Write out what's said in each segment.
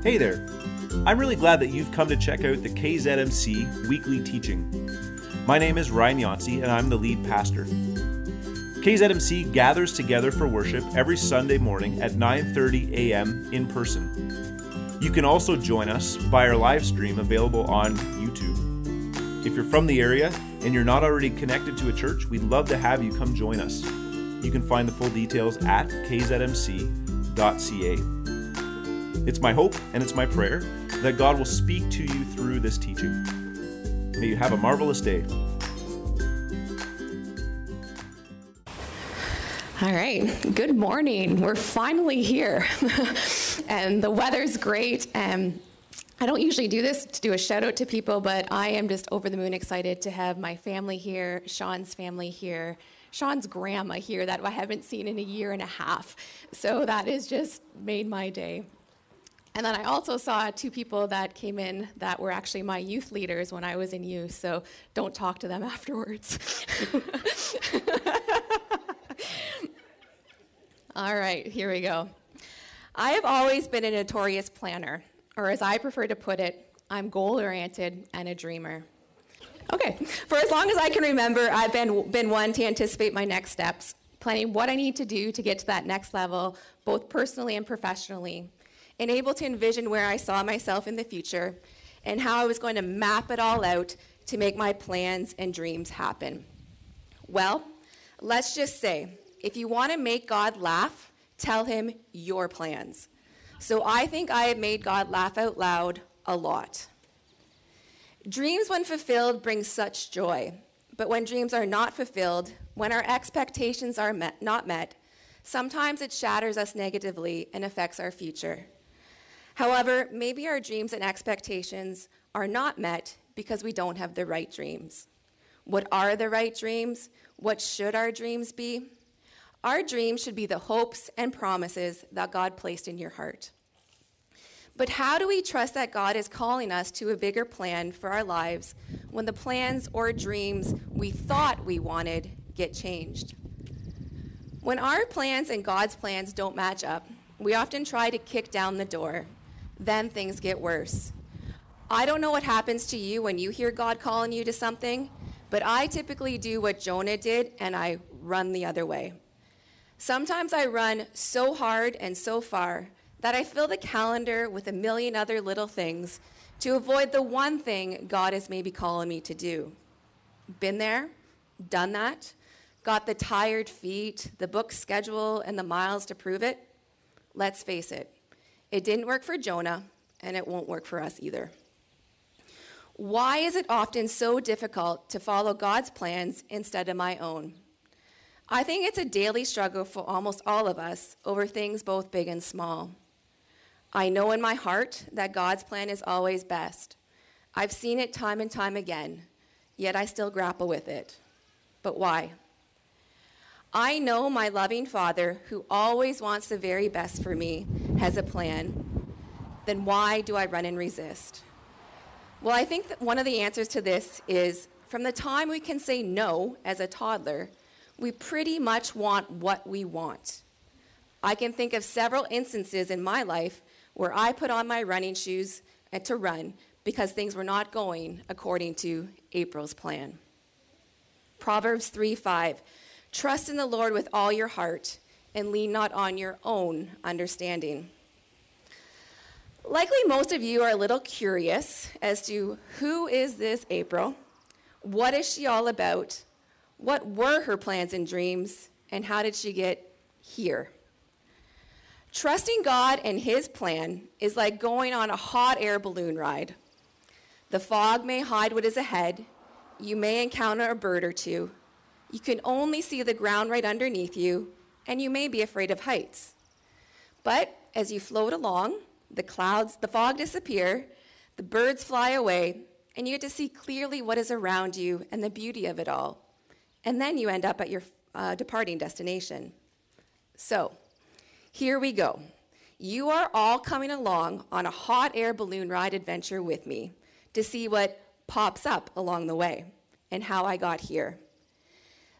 Hey there! I'm really glad that you've come to check out the KZMC weekly teaching. My name is Ryan Yancey, and I'm the lead pastor. KZMC gathers together for worship every Sunday morning at 9:30 a.m. in person. You can also join us by our live stream available on YouTube. If you're from the area and you're not already connected to a church, we'd love to have you come join us. You can find the full details at kzmc.ca. It's my hope and it's my prayer that God will speak to you through this teaching. May you have a marvelous day. All right, good morning. We're finally here, and the weather's great. Um, I don't usually do this to do a shout out to people, but I am just over the moon excited to have my family here, Sean's family here, Sean's grandma here that I haven't seen in a year and a half. So that has just made my day. And then I also saw two people that came in that were actually my youth leaders when I was in youth, so don't talk to them afterwards. All right, here we go. I have always been a notorious planner, or as I prefer to put it, I'm goal oriented and a dreamer. Okay, for as long as I can remember, I've been, been one to anticipate my next steps, planning what I need to do to get to that next level, both personally and professionally and able to envision where I saw myself in the future and how I was going to map it all out to make my plans and dreams happen. Well, let's just say if you want to make God laugh, tell him your plans. So I think I have made God laugh out loud a lot. Dreams, when fulfilled, bring such joy. But when dreams are not fulfilled, when our expectations are met, not met, sometimes it shatters us negatively and affects our future. However, maybe our dreams and expectations are not met because we don't have the right dreams. What are the right dreams? What should our dreams be? Our dreams should be the hopes and promises that God placed in your heart. But how do we trust that God is calling us to a bigger plan for our lives when the plans or dreams we thought we wanted get changed? When our plans and God's plans don't match up, we often try to kick down the door then things get worse. I don't know what happens to you when you hear God calling you to something, but I typically do what Jonah did and I run the other way. Sometimes I run so hard and so far that I fill the calendar with a million other little things to avoid the one thing God is maybe calling me to do. Been there, done that, got the tired feet, the book schedule, and the miles to prove it. Let's face it, it didn't work for Jonah, and it won't work for us either. Why is it often so difficult to follow God's plans instead of my own? I think it's a daily struggle for almost all of us over things both big and small. I know in my heart that God's plan is always best. I've seen it time and time again, yet I still grapple with it. But why? I know my loving Father, who always wants the very best for me, has a plan. Then why do I run and resist? Well, I think that one of the answers to this is from the time we can say no as a toddler, we pretty much want what we want. I can think of several instances in my life where I put on my running shoes to run because things were not going according to April's plan. Proverbs 3 5 Trust in the Lord with all your heart and lean not on your own understanding. Likely most of you are a little curious as to who is this April? What is she all about? What were her plans and dreams? And how did she get here? Trusting God and His plan is like going on a hot air balloon ride. The fog may hide what is ahead. You may encounter a bird or two, you can only see the ground right underneath you, and you may be afraid of heights. But as you float along, the clouds, the fog disappear, the birds fly away, and you get to see clearly what is around you and the beauty of it all. And then you end up at your uh, departing destination. So, here we go. You are all coming along on a hot air balloon ride adventure with me to see what pops up along the way and how I got here.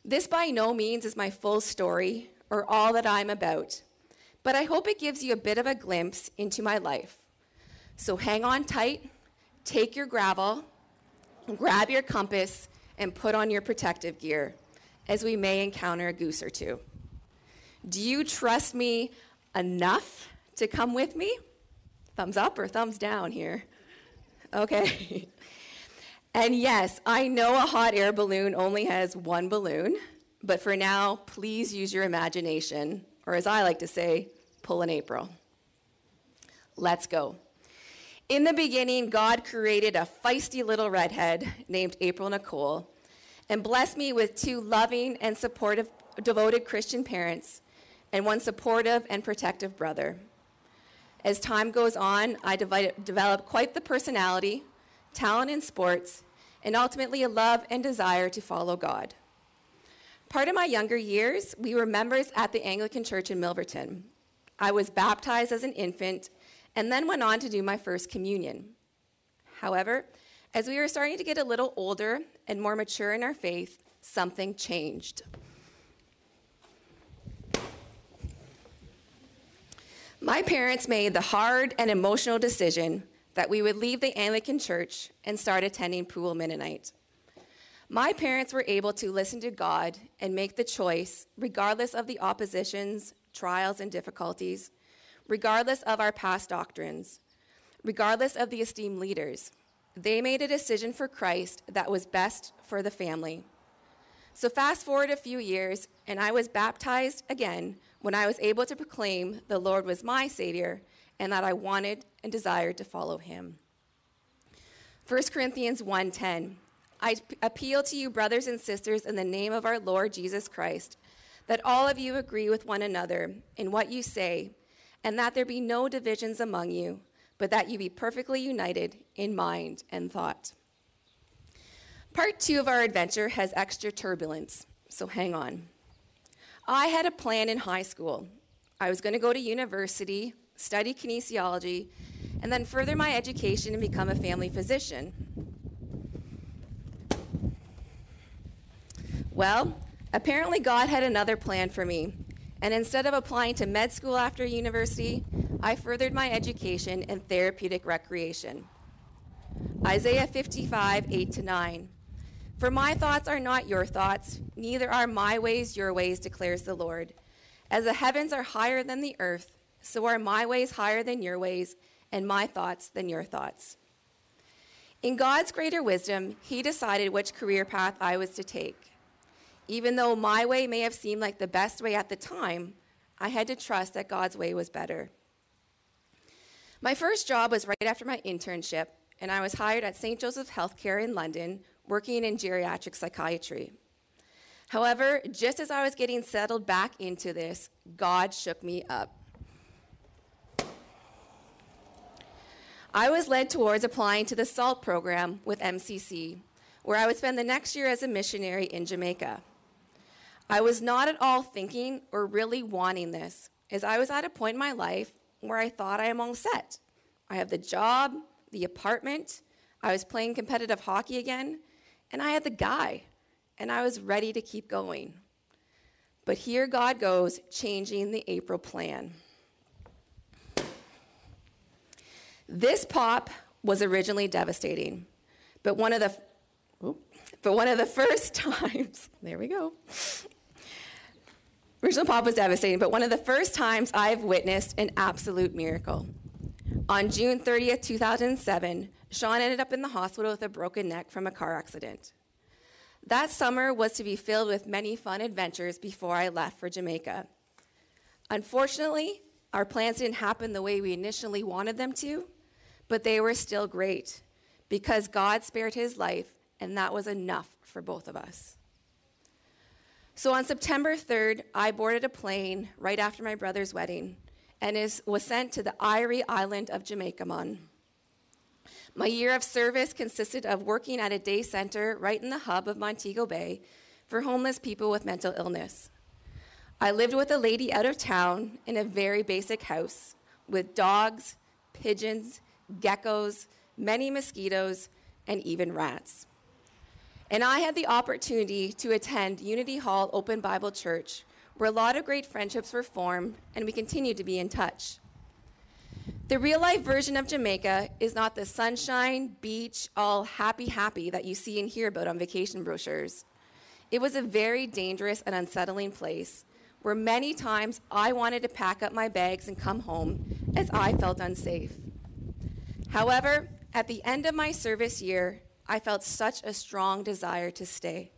This by no means is my full story or all that I'm about, but I hope it gives you a bit of a glimpse into my life. So hang on tight, take your gravel, grab your compass, and put on your protective gear, as we may encounter a goose or two. Do you trust me enough to come with me? Thumbs up or thumbs down here? Okay. and yes, I know a hot air balloon only has one balloon, but for now, please use your imagination, or as I like to say, pull an April. Let's go. In the beginning, God created a feisty little redhead named April Nicole and blessed me with two loving and supportive, devoted Christian parents and one supportive and protective brother. As time goes on, I develop quite the personality, talent in sports, and ultimately a love and desire to follow God. Part of my younger years, we were members at the Anglican Church in Milverton. I was baptized as an infant and then went on to do my first communion. However, as we were starting to get a little older and more mature in our faith, something changed. My parents made the hard and emotional decision that we would leave the Anglican Church and start attending Poole Mennonite. My parents were able to listen to God and make the choice, regardless of the oppositions, trials, and difficulties, regardless of our past doctrines, regardless of the esteemed leaders. They made a decision for Christ that was best for the family. So, fast forward a few years, and I was baptized again when I was able to proclaim the Lord was my Savior and that I wanted and desired to follow him. 1 Corinthians 1:10 I appeal to you brothers and sisters in the name of our Lord Jesus Christ that all of you agree with one another in what you say and that there be no divisions among you but that you be perfectly united in mind and thought. Part two of our adventure has extra turbulence, so hang on. I had a plan in high school. I was going to go to university, study kinesiology, and then further my education and become a family physician. Well, apparently God had another plan for me, and instead of applying to med school after university, I furthered my education in therapeutic recreation. Isaiah 55, 8 to 9. For my thoughts are not your thoughts, neither are my ways your ways, declares the Lord. As the heavens are higher than the earth, so are my ways higher than your ways, and my thoughts than your thoughts. In God's greater wisdom, He decided which career path I was to take. Even though my way may have seemed like the best way at the time, I had to trust that God's way was better. My first job was right after my internship, and I was hired at St. Joseph's Healthcare in London, working in geriatric psychiatry. However, just as I was getting settled back into this, God shook me up. I was led towards applying to the SALT program with MCC, where I would spend the next year as a missionary in Jamaica. I was not at all thinking or really wanting this, as I was at a point in my life where I thought I am all set. I have the job, the apartment, I was playing competitive hockey again, and I had the guy, and I was ready to keep going. But here God goes, changing the April plan. This pop was originally devastating, but one of the but one of the first times, there we go. Original pop was devastating, but one of the first times I've witnessed an absolute miracle. On June 30th, 2007, Sean ended up in the hospital with a broken neck from a car accident. That summer was to be filled with many fun adventures before I left for Jamaica. Unfortunately, our plans didn't happen the way we initially wanted them to, but they were still great because God spared his life, and that was enough for both of us. So on September 3rd, I boarded a plane right after my brother's wedding and is, was sent to the Irie island of Jamaica Mon. My year of service consisted of working at a day center right in the hub of Montego Bay for homeless people with mental illness. I lived with a lady out of town in a very basic house with dogs, pigeons, geckos, many mosquitoes, and even rats. And I had the opportunity to attend Unity Hall Open Bible Church, where a lot of great friendships were formed, and we continue to be in touch. The real life version of Jamaica is not the sunshine, beach, all happy, happy that you see and hear about on vacation brochures. It was a very dangerous and unsettling place where many times I wanted to pack up my bags and come home as I felt unsafe. However, at the end of my service year, I felt such a strong desire to stay.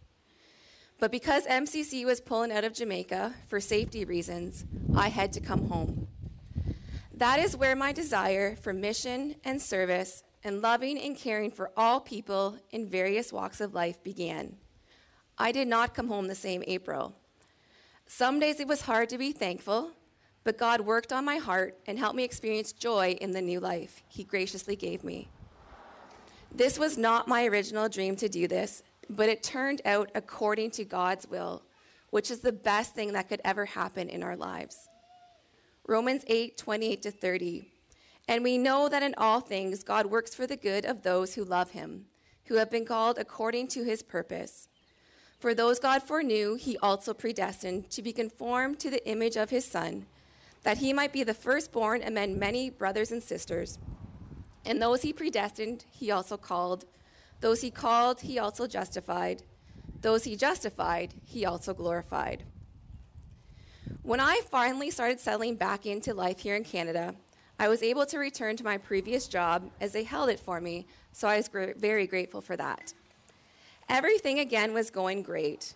But because MCC was pulling out of Jamaica for safety reasons, I had to come home. That is where my desire for mission and service and loving and caring for all people in various walks of life began. I did not come home the same April. Some days it was hard to be thankful, but God worked on my heart and helped me experience joy in the new life He graciously gave me. This was not my original dream to do this, but it turned out according to God's will, which is the best thing that could ever happen in our lives. Romans 8 28 to 30. And we know that in all things God works for the good of those who love him, who have been called according to his purpose. For those God foreknew, he also predestined to be conformed to the image of his Son, that he might be the firstborn among many brothers and sisters. And those he predestined, he also called. Those he called, he also justified. Those he justified, he also glorified. When I finally started settling back into life here in Canada, I was able to return to my previous job as they held it for me, so I was gr- very grateful for that. Everything again was going great,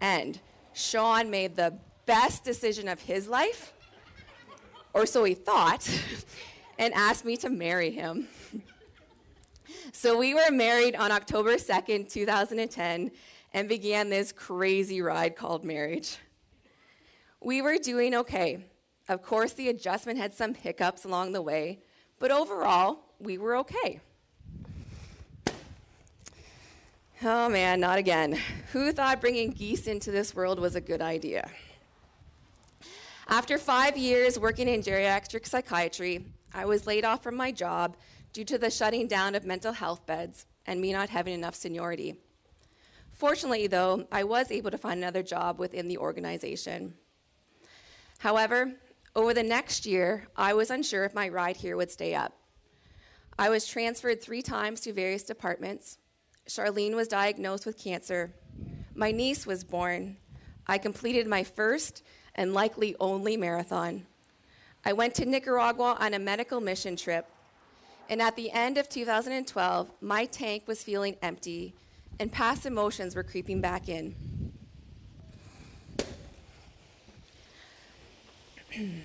and Sean made the best decision of his life, or so he thought, and asked me to marry him. so we were married on October 2nd, 2010, and began this crazy ride called marriage. We were doing okay. Of course, the adjustment had some hiccups along the way, but overall, we were okay. Oh man, not again. Who thought bringing geese into this world was a good idea? After five years working in geriatric psychiatry, I was laid off from my job due to the shutting down of mental health beds and me not having enough seniority. Fortunately, though, I was able to find another job within the organization. However, over the next year, I was unsure if my ride here would stay up. I was transferred three times to various departments. Charlene was diagnosed with cancer. My niece was born. I completed my first and likely only marathon. I went to Nicaragua on a medical mission trip. And at the end of 2012, my tank was feeling empty and past emotions were creeping back in.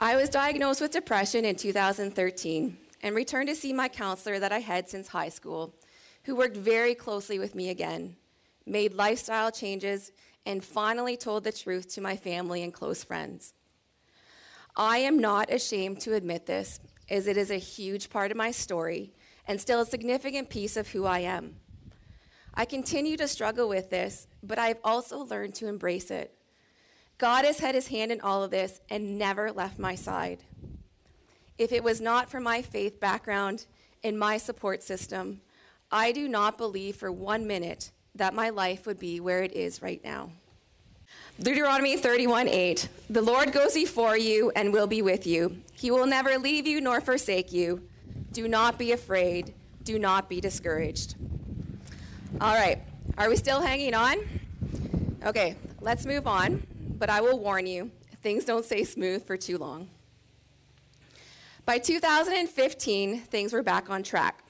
I was diagnosed with depression in 2013 and returned to see my counselor that I had since high school, who worked very closely with me again, made lifestyle changes, and finally told the truth to my family and close friends. I am not ashamed to admit this, as it is a huge part of my story and still a significant piece of who I am. I continue to struggle with this, but I've also learned to embrace it. God has had his hand in all of this and never left my side. If it was not for my faith background and my support system, I do not believe for one minute that my life would be where it is right now. Deuteronomy 31:8 The Lord goes before you and will be with you. He will never leave you nor forsake you. Do not be afraid. Do not be discouraged. All right, are we still hanging on? Okay, let's move on but I will warn you, things don't stay smooth for too long. By 2015, things were back on track.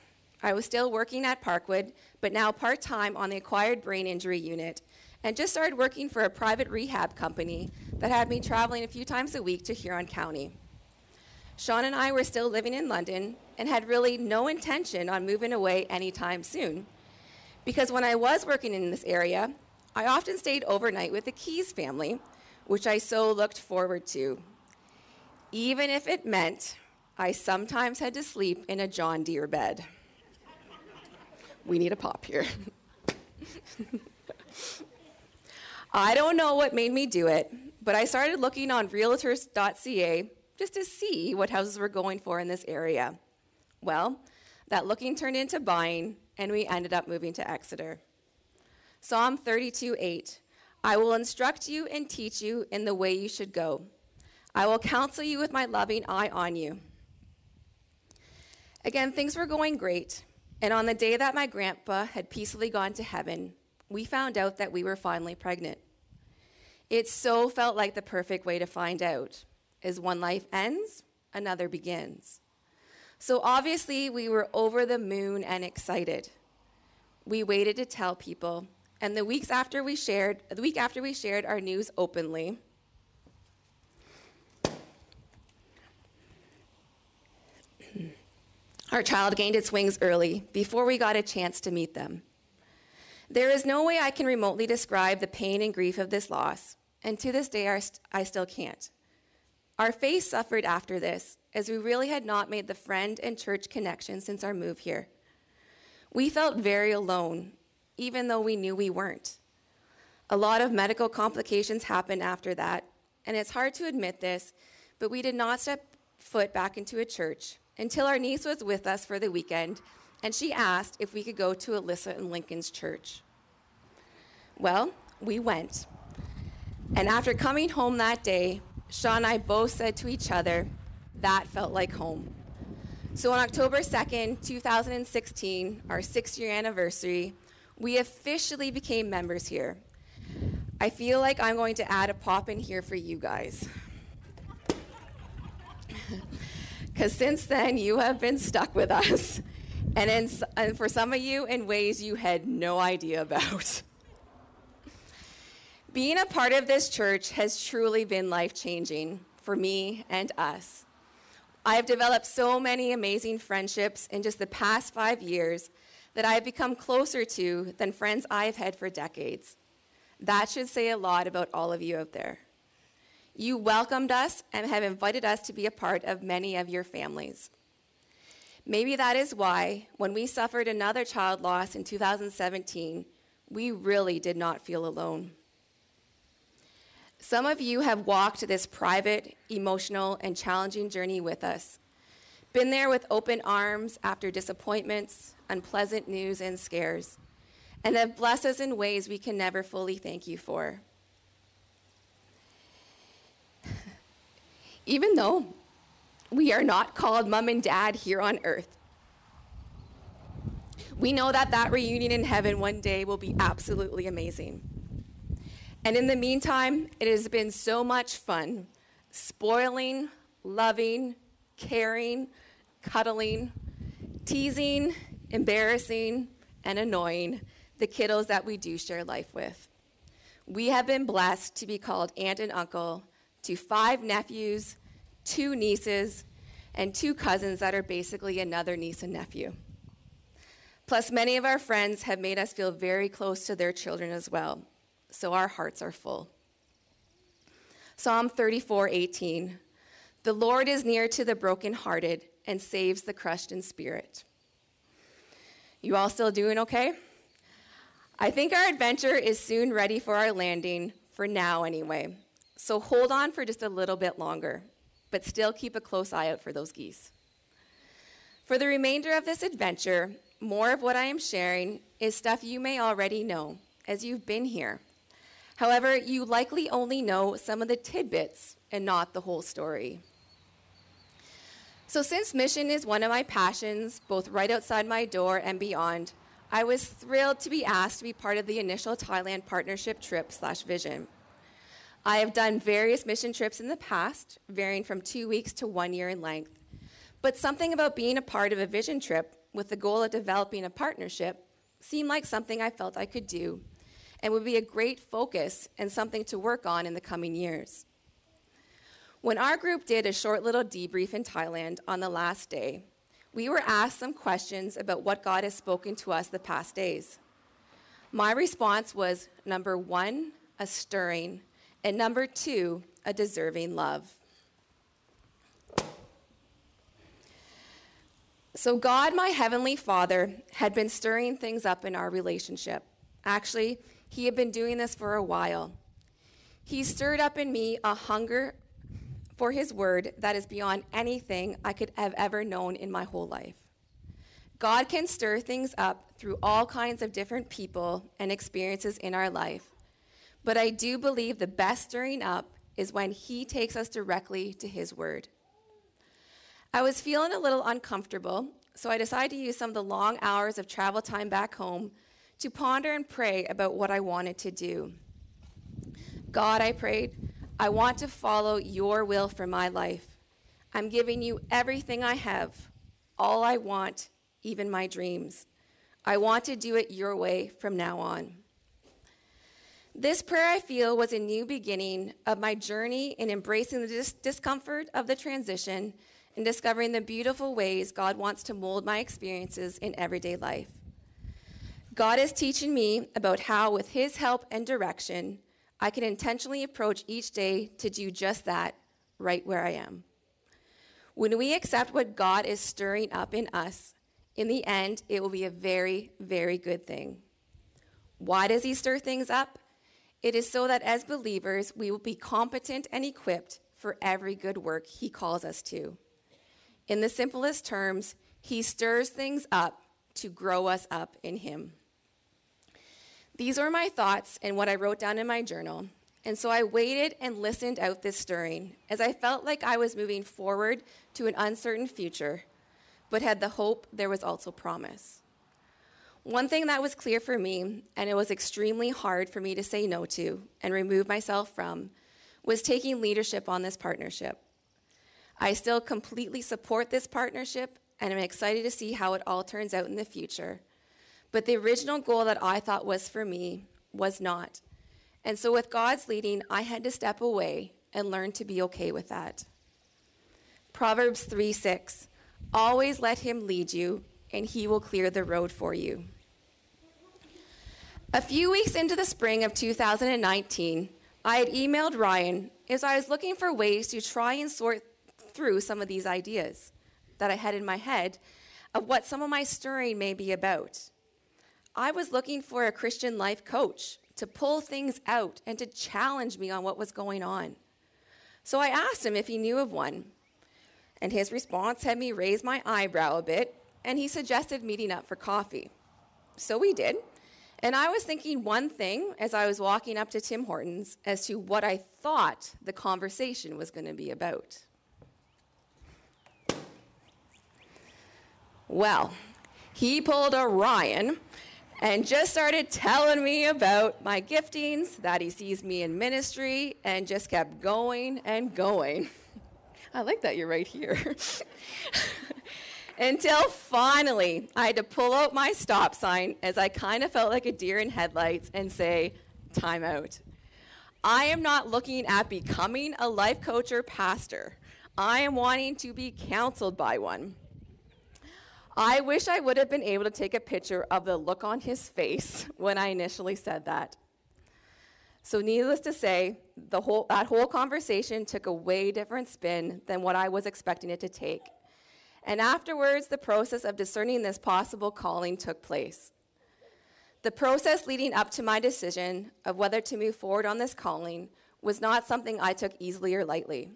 I was still working at Parkwood, but now part time on the acquired brain injury unit, and just started working for a private rehab company that had me traveling a few times a week to Huron County. Sean and I were still living in London and had really no intention on moving away anytime soon. Because when I was working in this area, I often stayed overnight with the Keys family which I so looked forward to, even if it meant I sometimes had to sleep in a John Deere bed. We need a pop here. I don't know what made me do it, but I started looking on realtors.ca just to see what houses were going for in this area. Well, that looking turned into buying, and we ended up moving to Exeter. Psalm 32 8 I will instruct you and teach you in the way you should go. I will counsel you with my loving eye on you. Again, things were going great, and on the day that my grandpa had peacefully gone to heaven, we found out that we were finally pregnant. It so felt like the perfect way to find out. As one life ends, another begins. So obviously, we were over the moon and excited. We waited to tell people, and the weeks after we shared, the week after we shared our news openly, our child gained its wings early before we got a chance to meet them. There is no way I can remotely describe the pain and grief of this loss, and to this day I still can't. Our faith suffered after this, as we really had not made the friend and church connection since our move here. We felt very alone, even though we knew we weren't. A lot of medical complications happened after that, and it's hard to admit this, but we did not step foot back into a church until our niece was with us for the weekend and she asked if we could go to Alyssa and Lincoln's church. Well, we went. And after coming home that day, Sean and I both said to each other, that felt like home. So on October 2nd, 2016, our six year anniversary, we officially became members here. I feel like I'm going to add a pop in here for you guys. Because since then, you have been stuck with us, and, in, and for some of you, in ways you had no idea about. Being a part of this church has truly been life changing for me and us. I have developed so many amazing friendships in just the past five years that I have become closer to than friends I've had for decades. That should say a lot about all of you out there. You welcomed us and have invited us to be a part of many of your families. Maybe that is why, when we suffered another child loss in 2017, we really did not feel alone. Some of you have walked this private, emotional, and challenging journey with us. Been there with open arms after disappointments, unpleasant news, and scares, and have blessed us in ways we can never fully thank you for. Even though we are not called mom and dad here on earth, we know that that reunion in heaven one day will be absolutely amazing. And in the meantime, it has been so much fun spoiling, loving, caring, cuddling, teasing, embarrassing, and annoying the kiddos that we do share life with. We have been blessed to be called aunt and uncle to five nephews, two nieces, and two cousins that are basically another niece and nephew. Plus, many of our friends have made us feel very close to their children as well so our hearts are full. Psalm 34 18. The Lord is near to the brokenhearted and saves the crushed in spirit. You all still doing okay? I think our adventure is soon ready for our landing, for now anyway. So hold on for just a little bit longer, but still keep a close eye out for those geese. For the remainder of this adventure, more of what I am sharing is stuff you may already know, as you've been here. However, you likely only know some of the tidbits and not the whole story. So, since mission is one of my passions, both right outside my door and beyond, I was thrilled to be asked to be part of the initial Thailand partnership trip slash vision. I have done various mission trips in the past, varying from two weeks to one year in length. But something about being a part of a vision trip with the goal of developing a partnership seemed like something I felt I could do and would be a great focus and something to work on in the coming years. When our group did a short little debrief in Thailand on the last day, we were asked some questions about what God has spoken to us the past days. My response was number one, a stirring, and number two, a deserving love. So, God, my Heavenly Father, had been stirring things up in our relationship. Actually, he had been doing this for a while. He stirred up in me a hunger for His word that is beyond anything I could have ever known in my whole life. God can stir things up through all kinds of different people and experiences in our life. But I do believe the best stirring up is when He takes us directly to His word. I was feeling a little uncomfortable so I decided to use some of the long hours of travel time back home to ponder and pray about what I wanted to do. God, I prayed, I want to follow your will for my life. I'm giving you everything I have, all I want, even my dreams. I want to do it your way from now on. This prayer, I feel, was a new beginning of my journey in embracing the dis- discomfort of the transition and discovering the beautiful ways God wants to mold my experiences in everyday life. God is teaching me about how, with His help and direction, I can intentionally approach each day to do just that right where I am. When we accept what God is stirring up in us, in the end, it will be a very, very good thing. Why does He stir things up? It is so that as believers, we will be competent and equipped for every good work He calls us to. In the simplest terms, He stirs things up to grow us up in Him. These were my thoughts and what I wrote down in my journal. And so I waited and listened out this stirring as I felt like I was moving forward to an uncertain future, but had the hope there was also promise. One thing that was clear for me, and it was extremely hard for me to say no to and remove myself from, was taking leadership on this partnership. I still completely support this partnership and I'm excited to see how it all turns out in the future. But the original goal that I thought was for me was not. And so, with God's leading, I had to step away and learn to be okay with that. Proverbs 3 6 Always let him lead you, and he will clear the road for you. A few weeks into the spring of 2019, I had emailed Ryan as I was looking for ways to try and sort through some of these ideas that I had in my head of what some of my stirring may be about. I was looking for a Christian life coach to pull things out and to challenge me on what was going on. So I asked him if he knew of one. And his response had me raise my eyebrow a bit, and he suggested meeting up for coffee. So we did. And I was thinking one thing as I was walking up to Tim Hortons as to what I thought the conversation was going to be about. Well, he pulled a Ryan and just started telling me about my giftings, that he sees me in ministry, and just kept going and going. I like that you're right here. Until finally, I had to pull out my stop sign as I kind of felt like a deer in headlights and say, Time out. I am not looking at becoming a life coach or pastor. I am wanting to be counseled by one. I wish I would have been able to take a picture of the look on his face when I initially said that. So, needless to say, the whole, that whole conversation took a way different spin than what I was expecting it to take. And afterwards, the process of discerning this possible calling took place. The process leading up to my decision of whether to move forward on this calling was not something I took easily or lightly,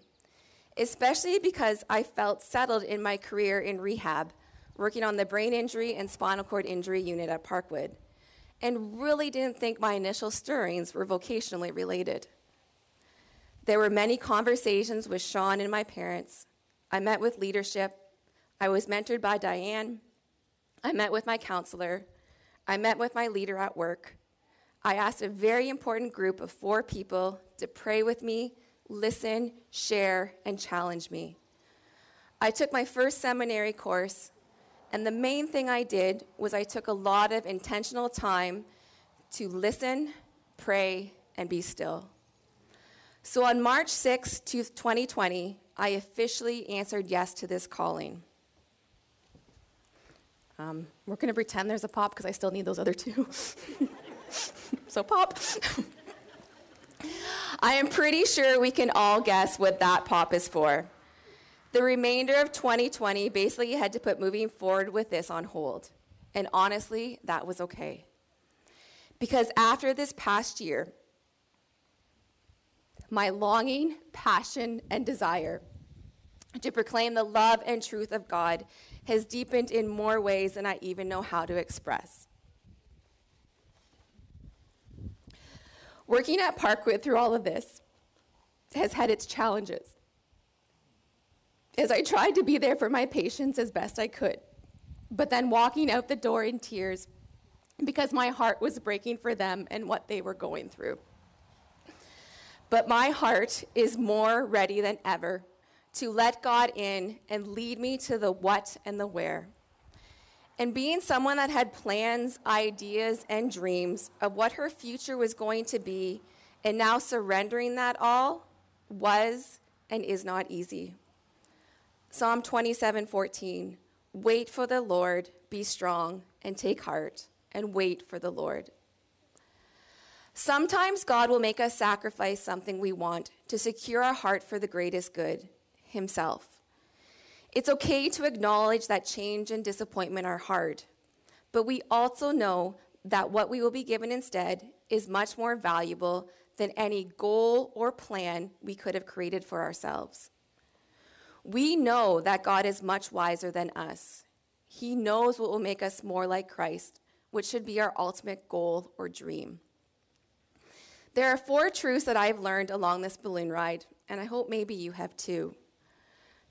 especially because I felt settled in my career in rehab working on the brain injury and spinal cord injury unit at Parkwood, and really didn't think my initial stirrings were vocationally related. There were many conversations with Sean and my parents. I met with leadership. I was mentored by Diane. I met with my counselor. I met with my leader at work. I asked a very important group of four people to pray with me, listen, share, and challenge me. I took my first seminary course and the main thing I did was I took a lot of intentional time to listen, pray, and be still. So on March 6, 2020, I officially answered yes to this calling. Um, we're going to pretend there's a pop because I still need those other two. so, pop. I am pretty sure we can all guess what that pop is for. The remainder of 2020 basically had to put moving forward with this on hold. And honestly, that was okay. Because after this past year, my longing, passion, and desire to proclaim the love and truth of God has deepened in more ways than I even know how to express. Working at Parkwood through all of this has had its challenges as I tried to be there for my patients as best I could. but then walking out the door in tears because my heart was breaking for them and what they were going through. But my heart is more ready than ever to let God in and lead me to the what and the where. And being someone that had plans, ideas, and dreams of what her future was going to be, and now surrendering that all was and is not easy. Psalm 27 14. Wait for the Lord, be strong, and take heart, and wait for the Lord. Sometimes God will make us sacrifice something we want to secure our heart for the greatest good, Himself. It's okay to acknowledge that change and disappointment are hard, but we also know that what we will be given instead is much more valuable than any goal or plan we could have created for ourselves. We know that God is much wiser than us. He knows what will make us more like Christ, which should be our ultimate goal or dream. There are four truths that I've learned along this balloon ride, and I hope maybe you have too.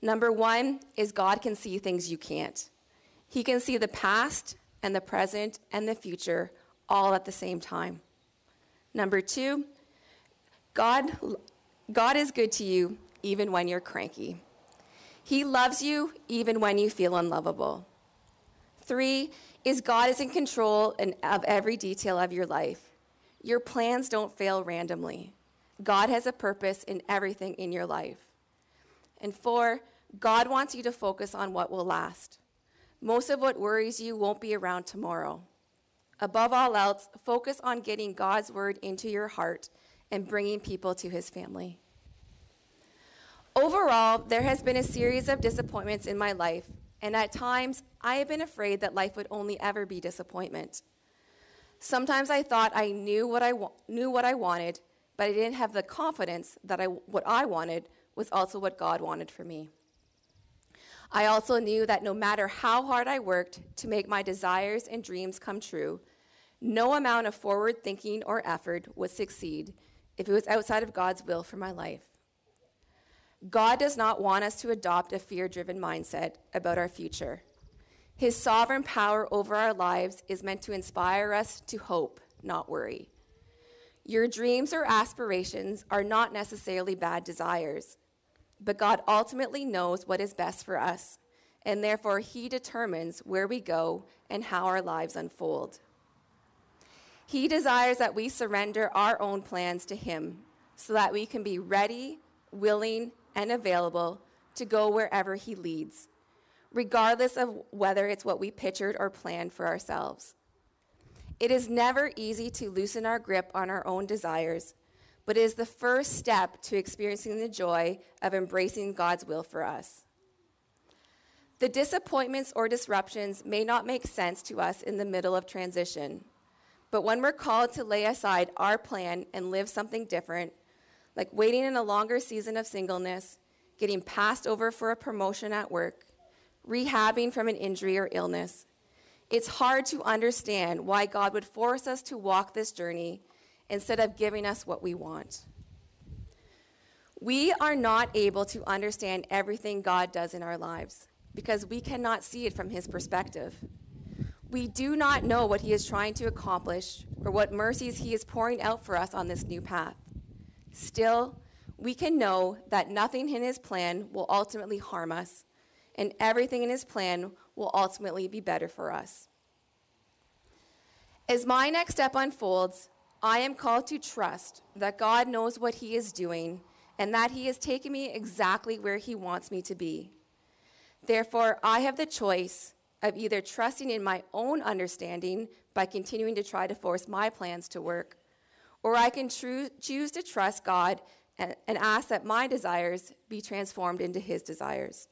Number one is God can see things you can't. He can see the past and the present and the future all at the same time. Number two, God, God is good to you even when you're cranky. He loves you even when you feel unlovable. Three is God is in control of every detail of your life. Your plans don't fail randomly. God has a purpose in everything in your life. And four, God wants you to focus on what will last. Most of what worries you won't be around tomorrow. Above all else, focus on getting God's word into your heart and bringing people to his family. Overall, there has been a series of disappointments in my life, and at times I have been afraid that life would only ever be disappointment. Sometimes I thought I knew what I wa- knew what I wanted, but I didn't have the confidence that I, what I wanted was also what God wanted for me. I also knew that no matter how hard I worked to make my desires and dreams come true, no amount of forward thinking or effort would succeed if it was outside of God's will for my life. God does not want us to adopt a fear driven mindset about our future. His sovereign power over our lives is meant to inspire us to hope, not worry. Your dreams or aspirations are not necessarily bad desires, but God ultimately knows what is best for us, and therefore He determines where we go and how our lives unfold. He desires that we surrender our own plans to Him so that we can be ready, willing, and available to go wherever He leads, regardless of whether it's what we pictured or planned for ourselves. It is never easy to loosen our grip on our own desires, but it is the first step to experiencing the joy of embracing God's will for us. The disappointments or disruptions may not make sense to us in the middle of transition, but when we're called to lay aside our plan and live something different, like waiting in a longer season of singleness, getting passed over for a promotion at work, rehabbing from an injury or illness. It's hard to understand why God would force us to walk this journey instead of giving us what we want. We are not able to understand everything God does in our lives because we cannot see it from His perspective. We do not know what He is trying to accomplish or what mercies He is pouring out for us on this new path. Still, we can know that nothing in his plan will ultimately harm us, and everything in his plan will ultimately be better for us. As my next step unfolds, I am called to trust that God knows what he is doing and that he has taken me exactly where he wants me to be. Therefore, I have the choice of either trusting in my own understanding by continuing to try to force my plans to work or I can tru- choose to trust God and, and, ask that my desires be transformed into His desires.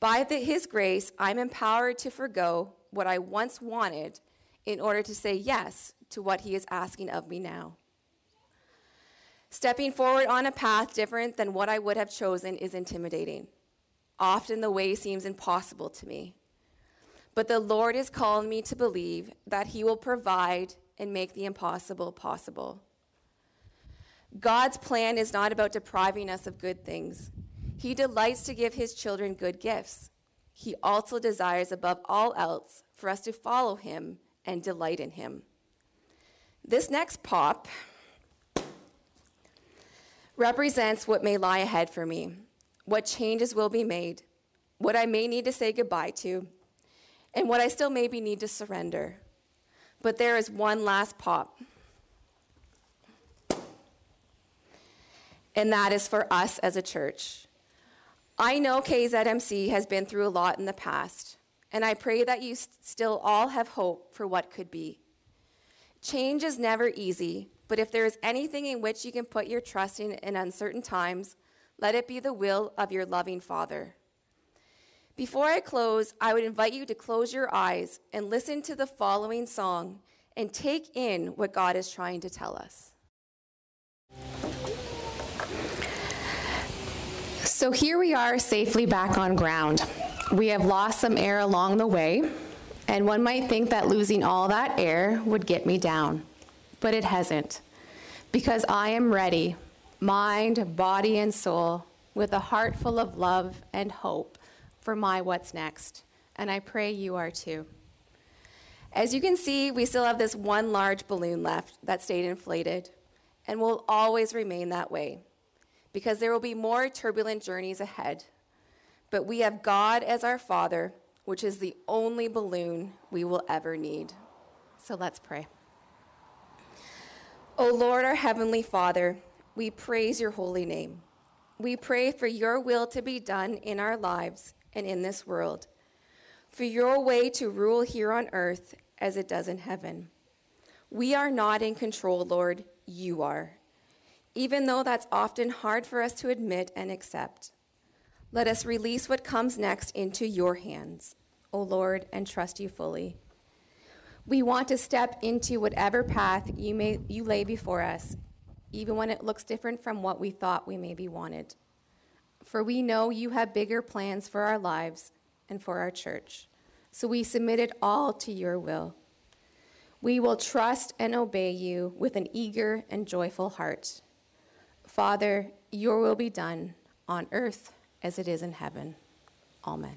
By the, His grace, I'm empowered to forego what I once wanted in order to say yes to what He is asking of me now. Stepping forward on a path different than what I would have chosen is intimidating. Often the way seems impossible to me. But the Lord is calling me to believe that He will provide and make the impossible possible. God's plan is not about depriving us of good things. He delights to give his children good gifts. he also desires above all else for us to follow him and delight in him. This next pop represents what may lie ahead for me, what changes will be made, what I may need to say goodbye to, and what I still maybe need to surrender. But there is one last pop. And that is for us as a church. I know KZMC has been through a lot in the past, and I pray that you still all have hope for what could be. Change is never easy, but if there is anything in which you can put your trust in in uncertain times, let it be the will of your loving Father. Before I close, I would invite you to close your eyes and listen to the following song and take in what God is trying to tell us. So here we are safely back on ground. We have lost some air along the way, and one might think that losing all that air would get me down, but it hasn't. Because I am ready, mind, body, and soul, with a heart full of love and hope for my what's next. And I pray you are too. As you can see, we still have this one large balloon left that stayed inflated and will always remain that way because there will be more turbulent journeys ahead. But we have God as our Father, which is the only balloon we will ever need. So let's pray. O Lord, our Heavenly Father, we praise your holy name. We pray for your will to be done in our lives and in this world, for your way to rule here on earth as it does in heaven. We are not in control, Lord, you are even though that's often hard for us to admit and accept. Let us release what comes next into your hands, O Lord, and trust you fully. We want to step into whatever path you, may, you lay before us, even when it looks different from what we thought we maybe wanted. For we know you have bigger plans for our lives and for our church. So we submit it all to your will. We will trust and obey you with an eager and joyful heart. Father, your will be done on earth as it is in heaven. Amen.